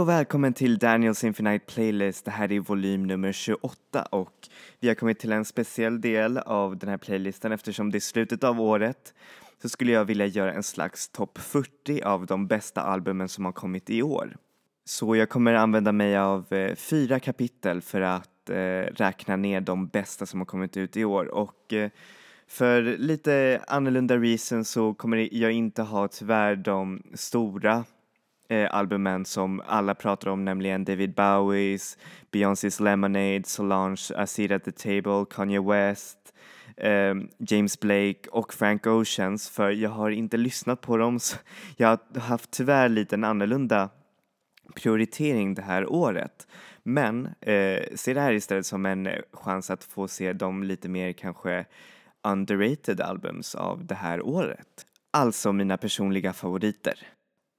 Hej och välkommen till Daniels Infinite Playlist. Det här är volym nummer 28 och vi har kommit till en speciell del av den här playlisten eftersom det är slutet av året så skulle jag vilja göra en slags topp 40 av de bästa albumen som har kommit i år. Så jag kommer använda mig av eh, fyra kapitel för att eh, räkna ner de bästa som har kommit ut i år och eh, för lite annorlunda reasons så kommer jag inte ha tyvärr de stora eh, albumen som alla pratar om, nämligen David Bowies, Beyoncés Lemonade, Solange, A Seat at the Table, Kanye West, eh, James Blake och Frank Oceans för jag har inte lyssnat på dem så jag har haft tyvärr lite en annorlunda prioritering det här året. Men eh, se det här istället som en eh, chans att få se de lite mer kanske underrated albums av det här året. Alltså mina personliga favoriter.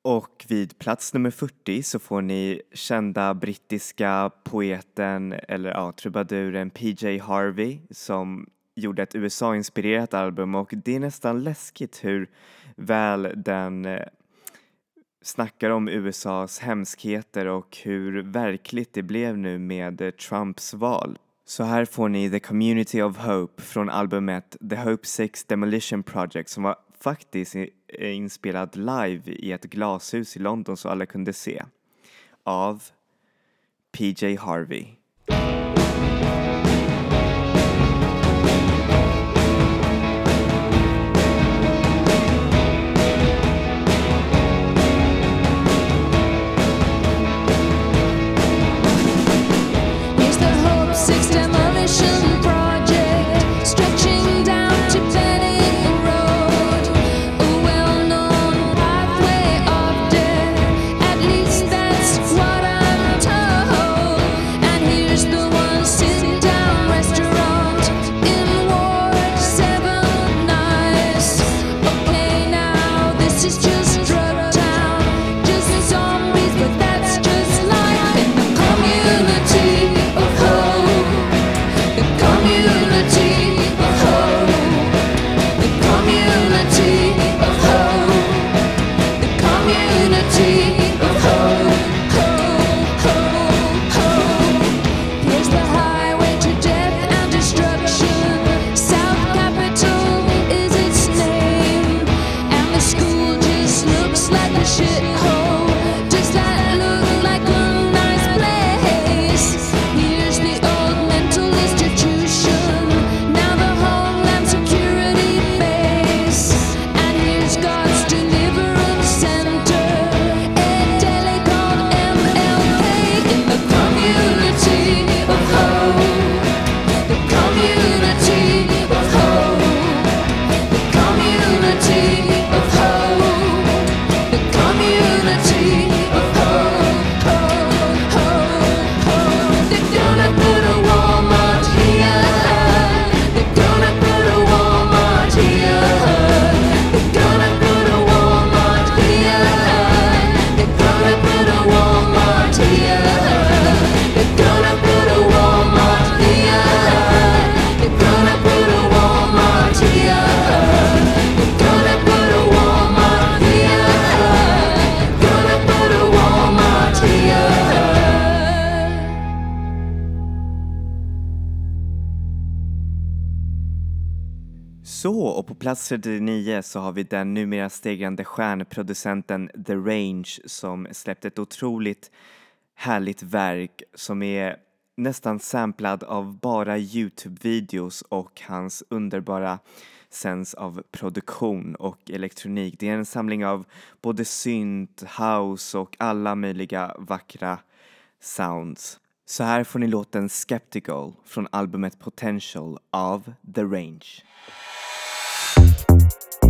Och vid plats nummer 40 så får ni kända brittiska poeten eller ja, trubaduren PJ Harvey som gjorde ett USA-inspirerat album och det är nästan läskigt hur väl den eh, snackar om USAs hemskheter och hur verkligt det blev nu med eh, Trumps val. Så här får ni The Community of Hope från albumet The Hope Six Demolition Project som var faktiskt eh, inspelad live i ett glashus i London så alla kunde se. Av PJ Harvey. Plats 39 så har vi den numera stegrande stjärnproducenten The Range som släppt ett otroligt härligt verk som är nästan samplad av bara Youtube-videos och hans underbara sens av produktion och elektronik. Det är en samling av både synt, house och alla möjliga vackra sounds. Så här får ni låten Skeptical från albumet Potential av The Range. thank you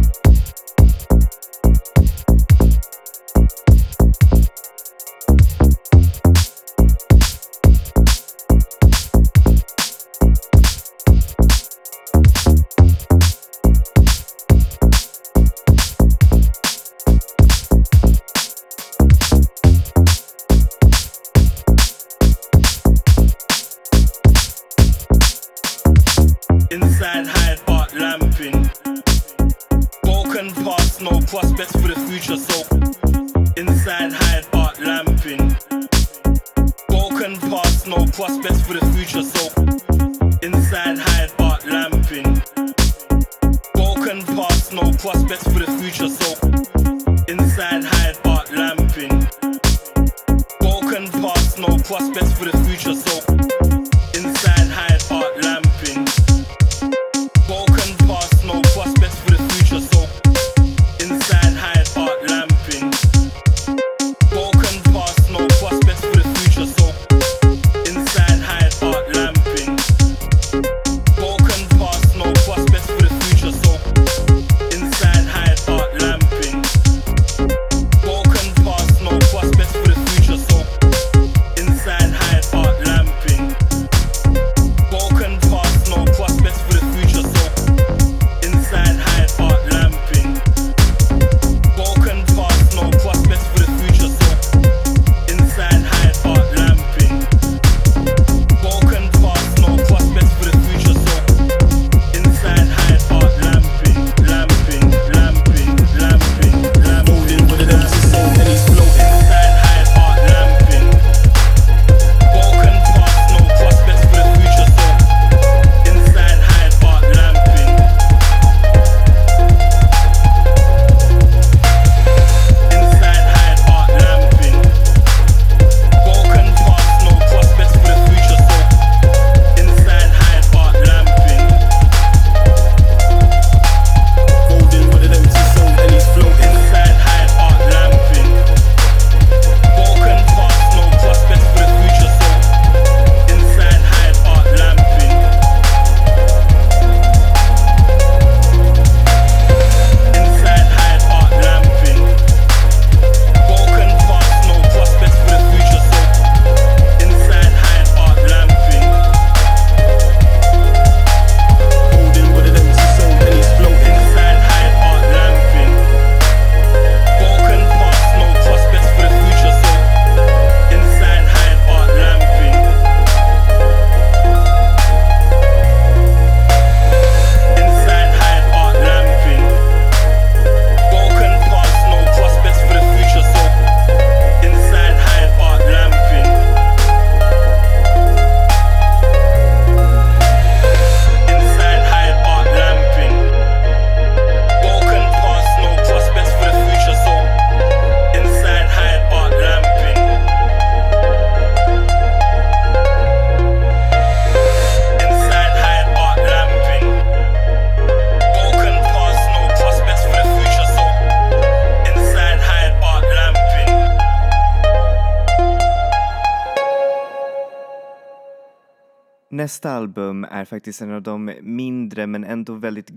nästa album är faktiskt en av de mindre men ändå väldigt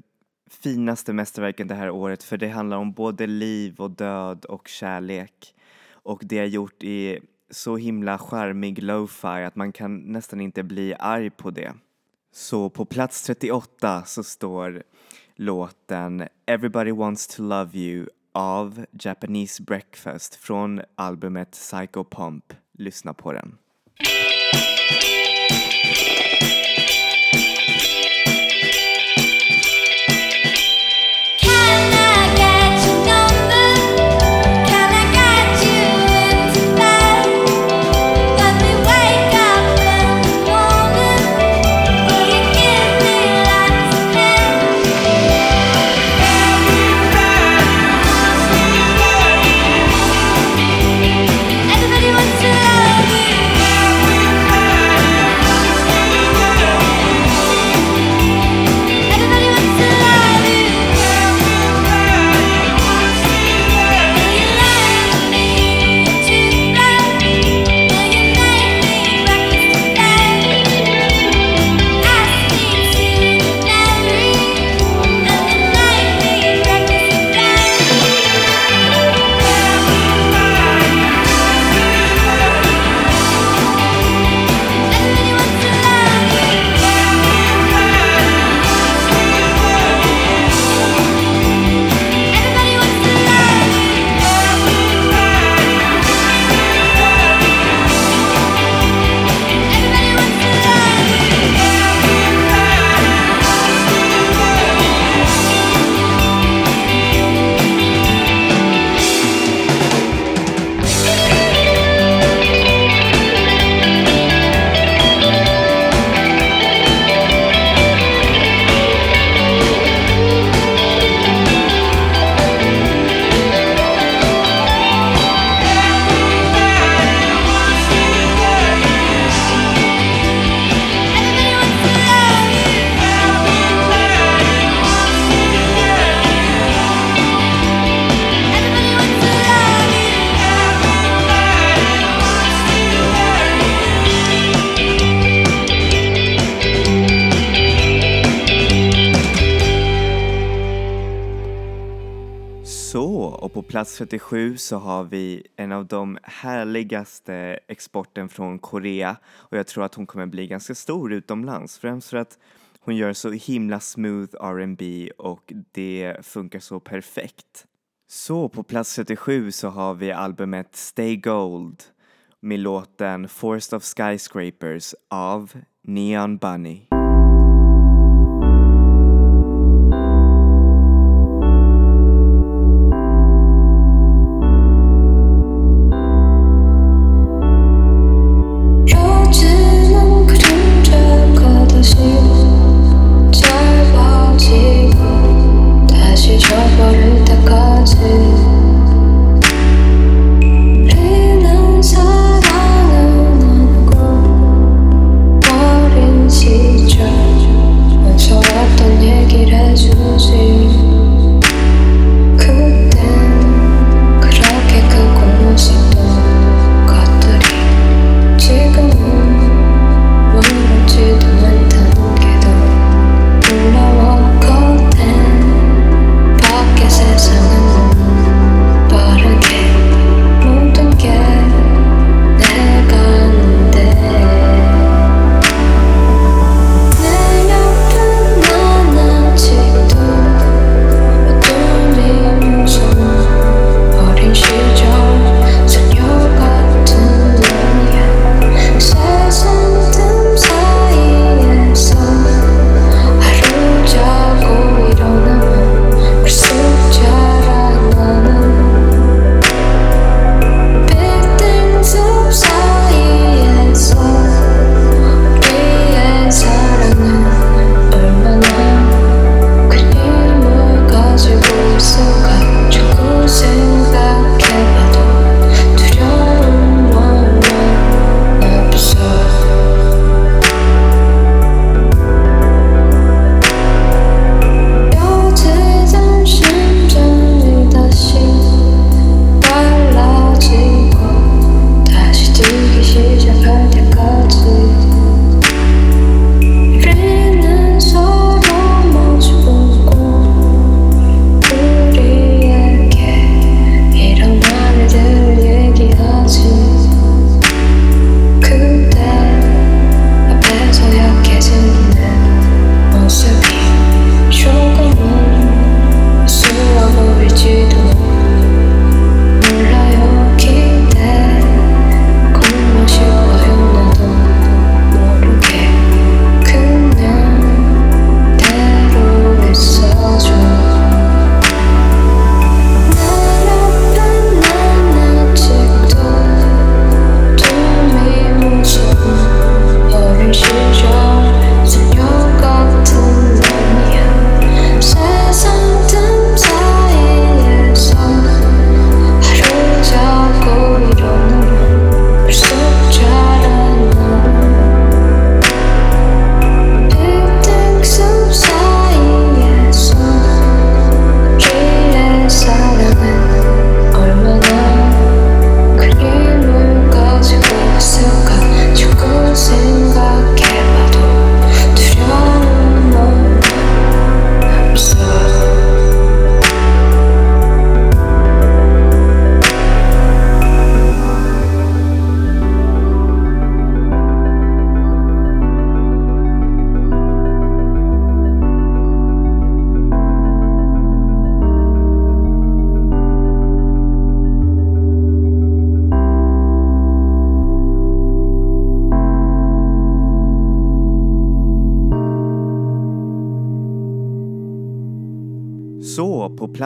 finaste mästerverken det här året för det handlar om både liv och död och kärlek. Och det är gjort i så himla charmig lo-fi att man kan nästan inte bli arg på det. Så på plats 38 så står låten Everybody wants to love you av Japanese Breakfast från albumet Psycho Pump. Lyssna på den. 37 så har vi en av de härligaste exporten från Korea och jag tror att hon kommer bli ganska stor utomlands, främst för att hon gör så himla smooth R&B och det funkar så perfekt. Så på plats 37 så har vi albumet Stay Gold med låten Forest of Skyscrapers av Neon Bunny.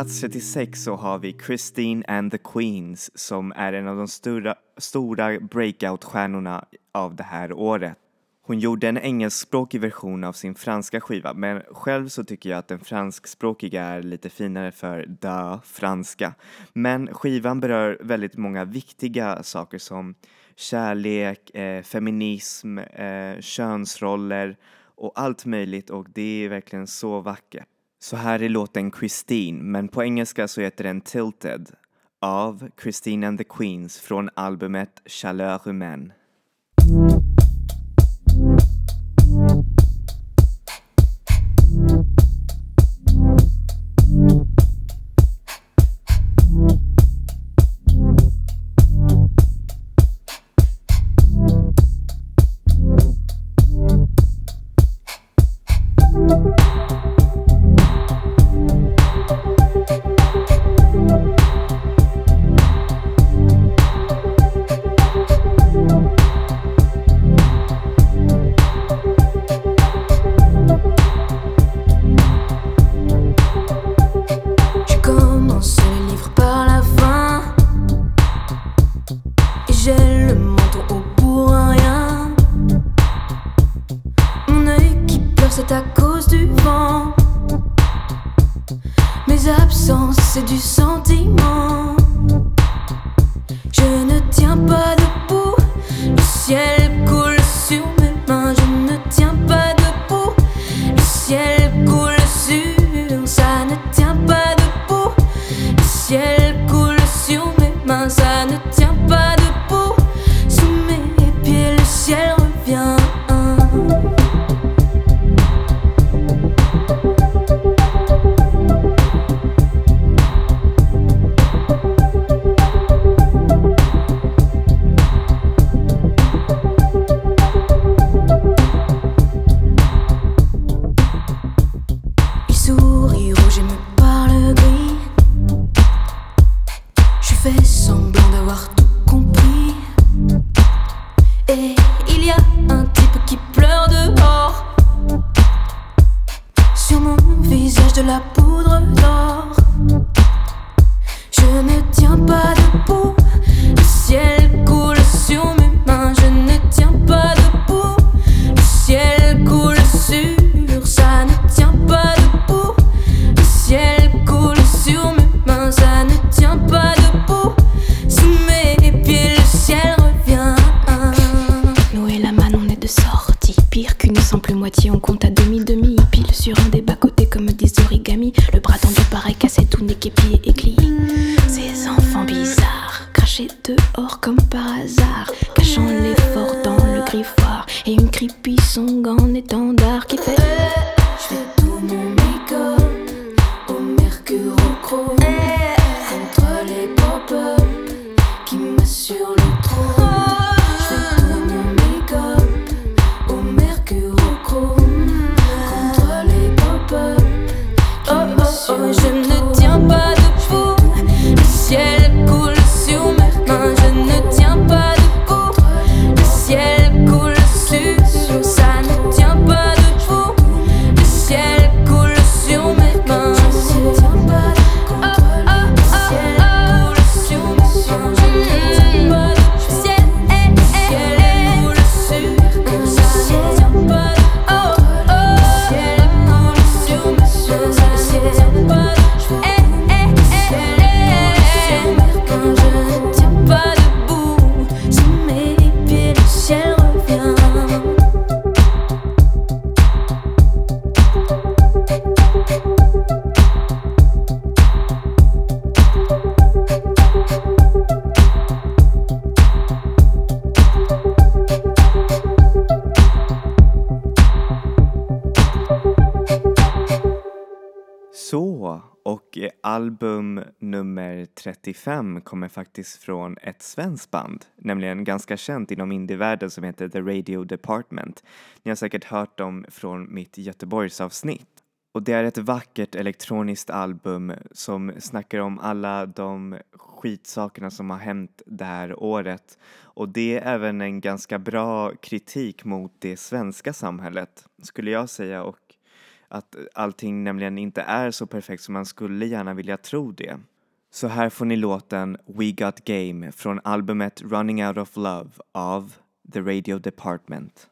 plats 36 så har vi Christine and the Queens som är en av de stora, stora breakout-stjärnorna av det här året. Hon gjorde en engelskspråkig version av sin franska skiva men själv så tycker jag att den franskspråkiga är lite finare för da franska. Men skivan berör väldigt många viktiga saker som kärlek, eh, feminism, eh, könsroller och allt möjligt och det är verkligen så vackert. Så här är låten Christine, men på engelska så heter den Tilted av Christine and the Queens från albumet Chaleur Humaine. 35 kommer faktiskt från ett svenskt band, nämligen ganska känt inom indievärlden som heter The Radio Department. Ni har säkert hört dem från mitt Göteborgsavsnitt. Och det är ett vackert elektroniskt album som snackar om alla de skitsakerna som har hänt det här året. Och det är även en ganska bra kritik mot det svenska samhället, skulle jag säga. Och att allting nämligen inte är så perfekt som man skulle gärna vilja tro det. Så här får ni låten We Got Game från albumet Running Out of Love av The Radio Department.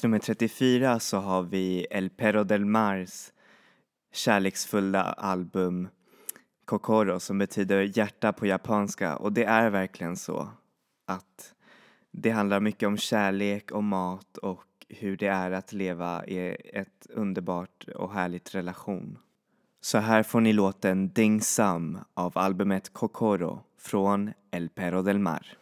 Plats nummer 34 så har vi El Perro del Mars kärleksfulla album Kokoro som betyder hjärta på japanska och det är verkligen så att det handlar mycket om kärlek och mat och hur det är att leva i ett underbart och härligt relation. Så här får ni låten Ding Sam av albumet Kokoro från El Perro del Mar.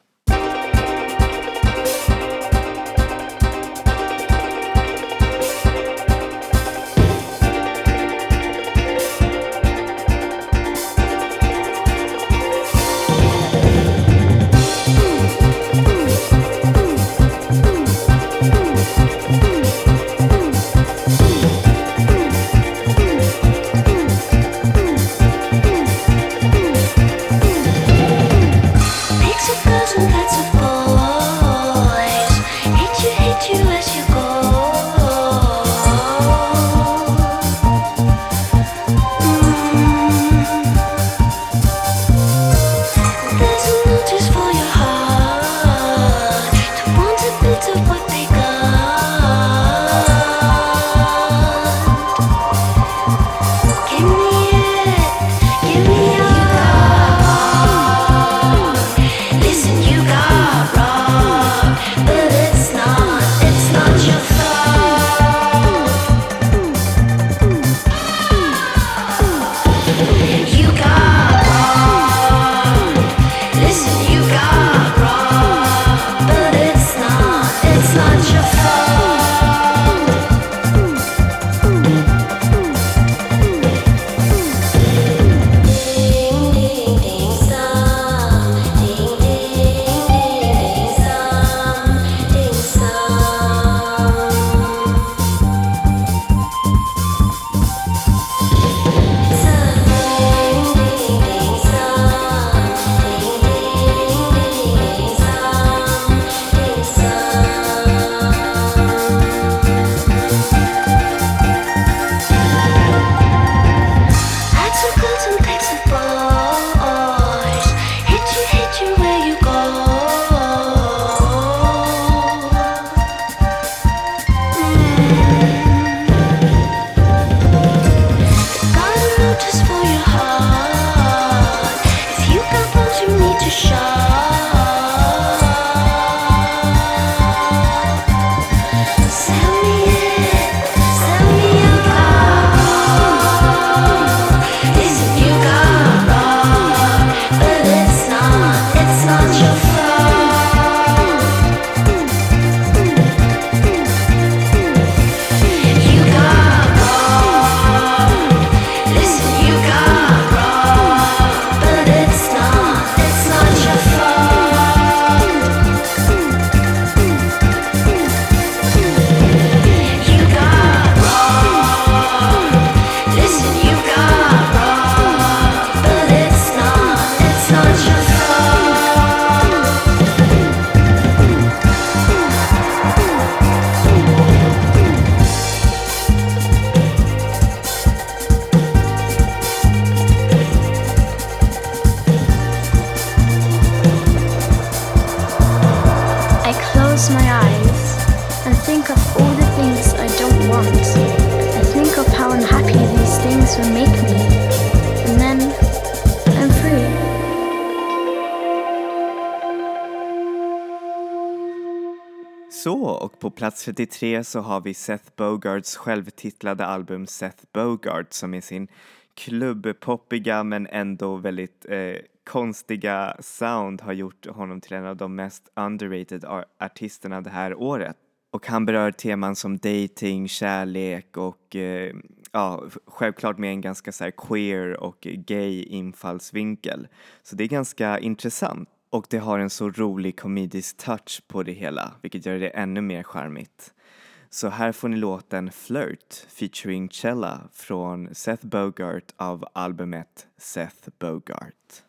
Och på plats 33 så har vi Seth Bogarts självtitlade album Seth Bogart som är sin klubbpoppiga men ändå väldigt eh, konstiga sound har gjort honom till en av de mest underrated ar- artisterna det här året. Och han berör teman som dating, kärlek och eh, ja, självklart med en ganska så här queer och gay infallsvinkel. Så det är ganska intressant. Och det har en så rolig komedisk touch på det hela, vilket gör det ännu mer charmigt. Så här får ni låten Flirt featuring Cella från Seth Bogart av albumet Seth Bogart.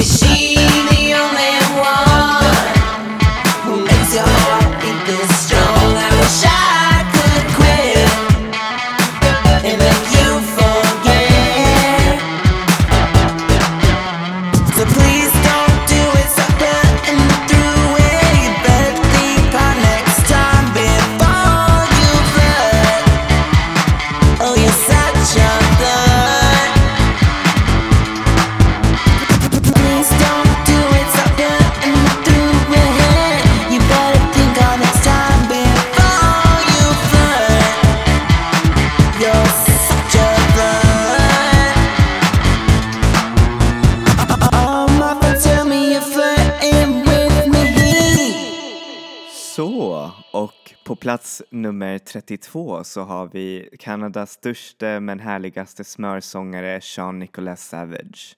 She 32 så har vi Kanadas största men härligaste smörsångare Sean Nicholas Savage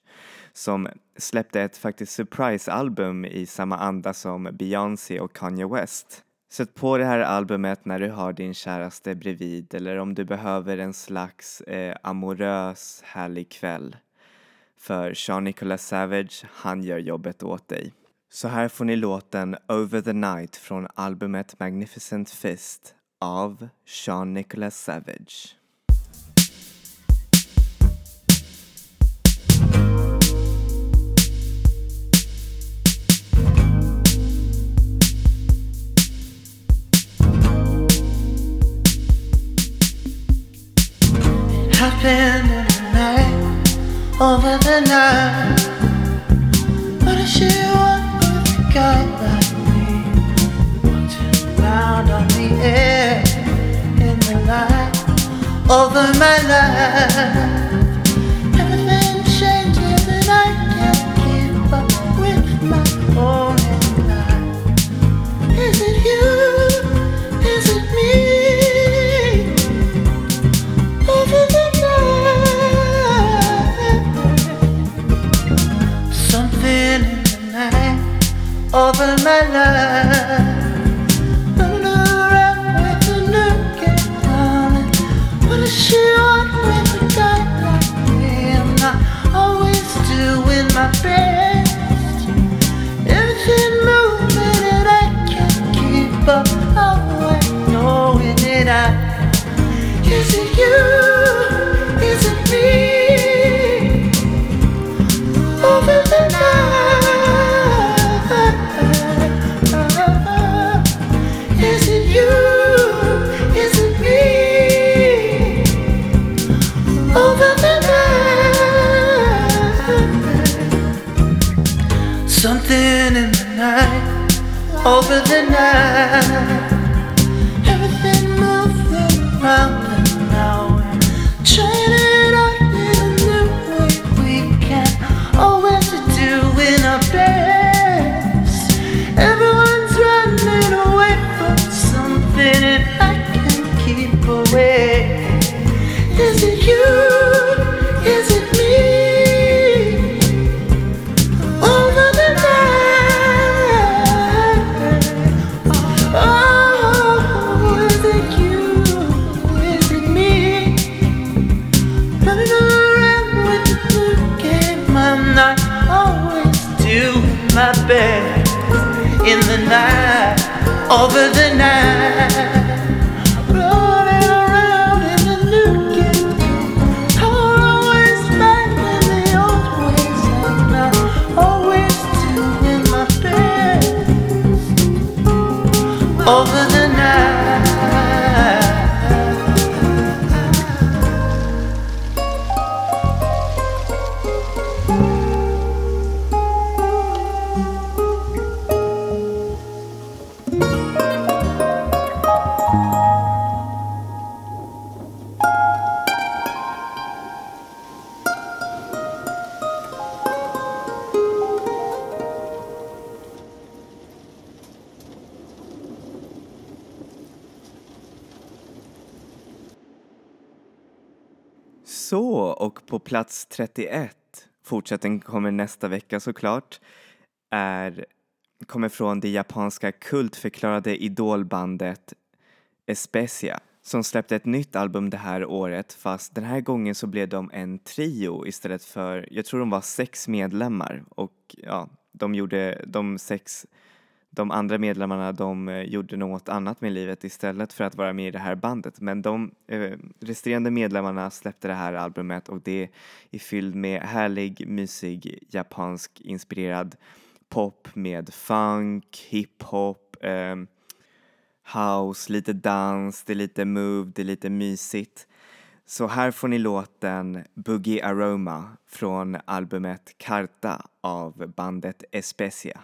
som släppte ett faktiskt surprise-album i samma anda som Beyoncé och Kanye West. Sätt på det här albumet när du har din käraste bredvid eller om du behöver en slags eh, amorös härlig kväll. För Sean Nicholas Savage, han gör jobbet åt dig. Så här får ni låten Over the Night från albumet Magnificent Fist av Sean Nicholas Savage. happened in the night, over the night. What does she want with a guy like me? Watching around on the air, over my life. Everything changes and I can't keep up with my own life. Is it you? Is it me? over the night. Something in the night over my life. Best. Moving and I can't keep up. Oh, I I. Is it you? Is it me? Over the night. Everything moving around and now we're training up in a new way. We can always be doing our best. Everyone's running away from something, and I can't keep away. Is it you? Over the night. På plats 31, fortsättning kommer nästa vecka såklart, är, kommer från det japanska kultförklarade idolbandet Especia som släppte ett nytt album det här året fast den här gången så blev de en trio istället för, jag tror de var sex medlemmar och ja, de gjorde de sex de andra medlemmarna de eh, gjorde något annat med livet istället för att vara med i det här bandet. Men de eh, resterande medlemmarna släppte det här albumet och det är fylld med härlig, mysig, japansk inspirerad pop med funk, hiphop, eh, house, lite dans, det är lite move, det är lite mysigt. Så här får ni låten Boogie Aroma från albumet Karta av bandet Especia.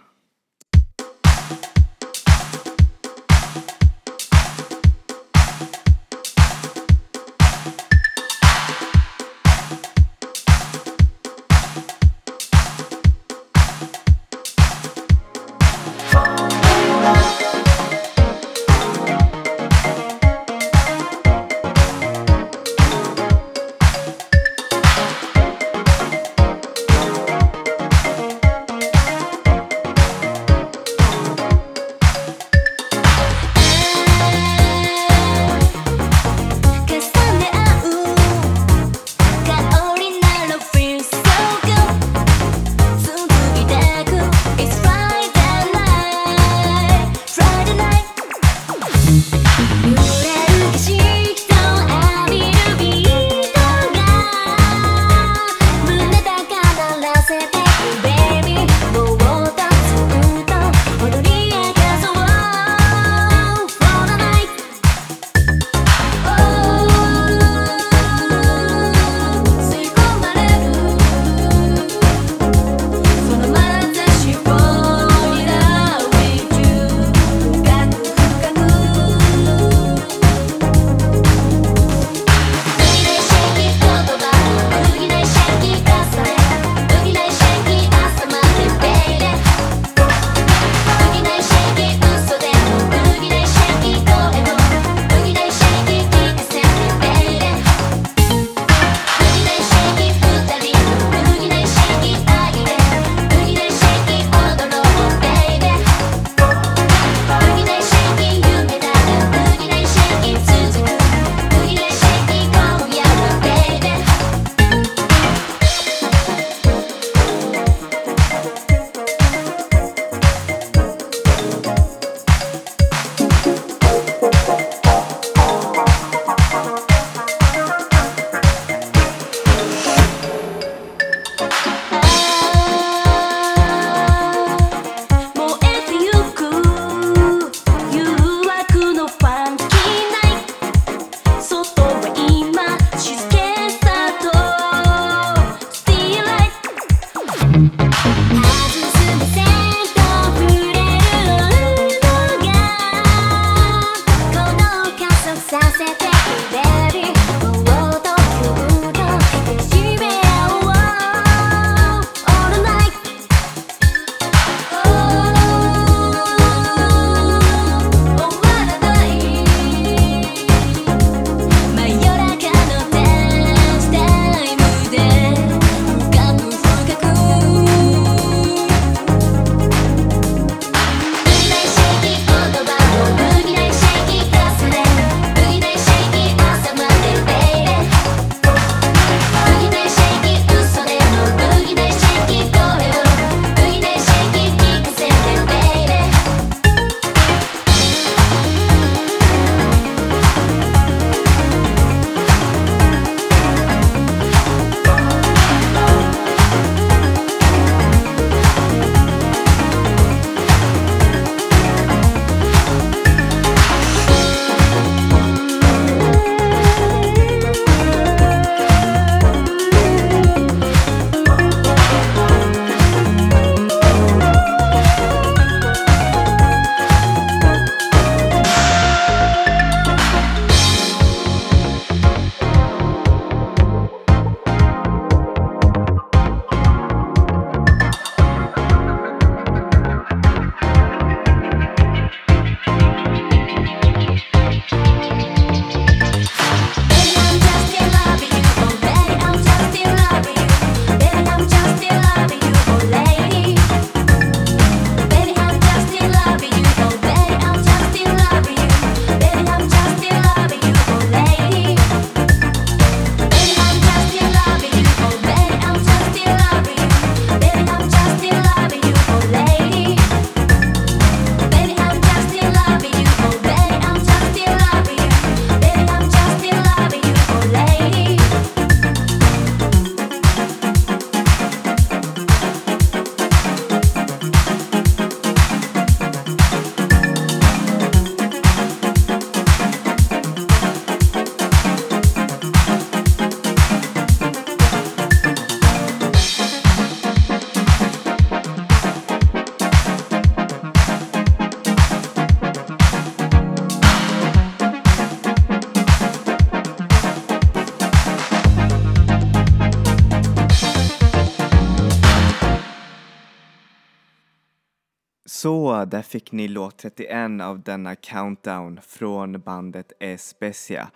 Så, där fick ni låt 31 av denna countdown från bandet Especia.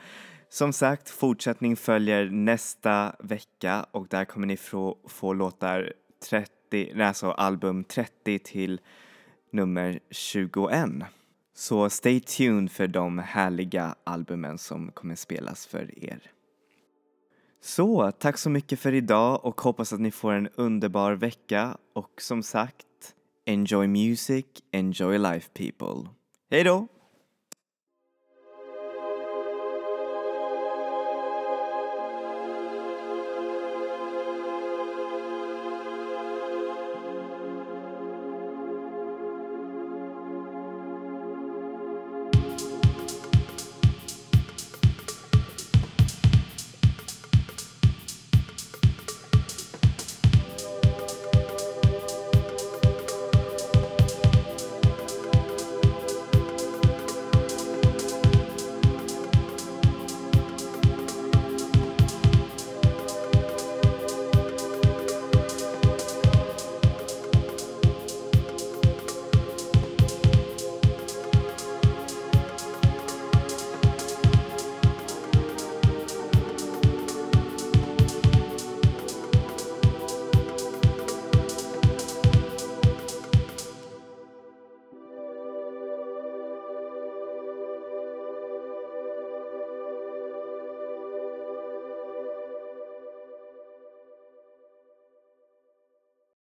Som sagt, fortsättning följer nästa vecka och där kommer ni få, få låtar 30, alltså album 30 till nummer 21. Så stay tuned för de härliga albumen som kommer spelas för er. Så, tack så mycket för idag och hoppas att ni får en underbar vecka och som sagt, enjoy music, enjoy life people. Hej då!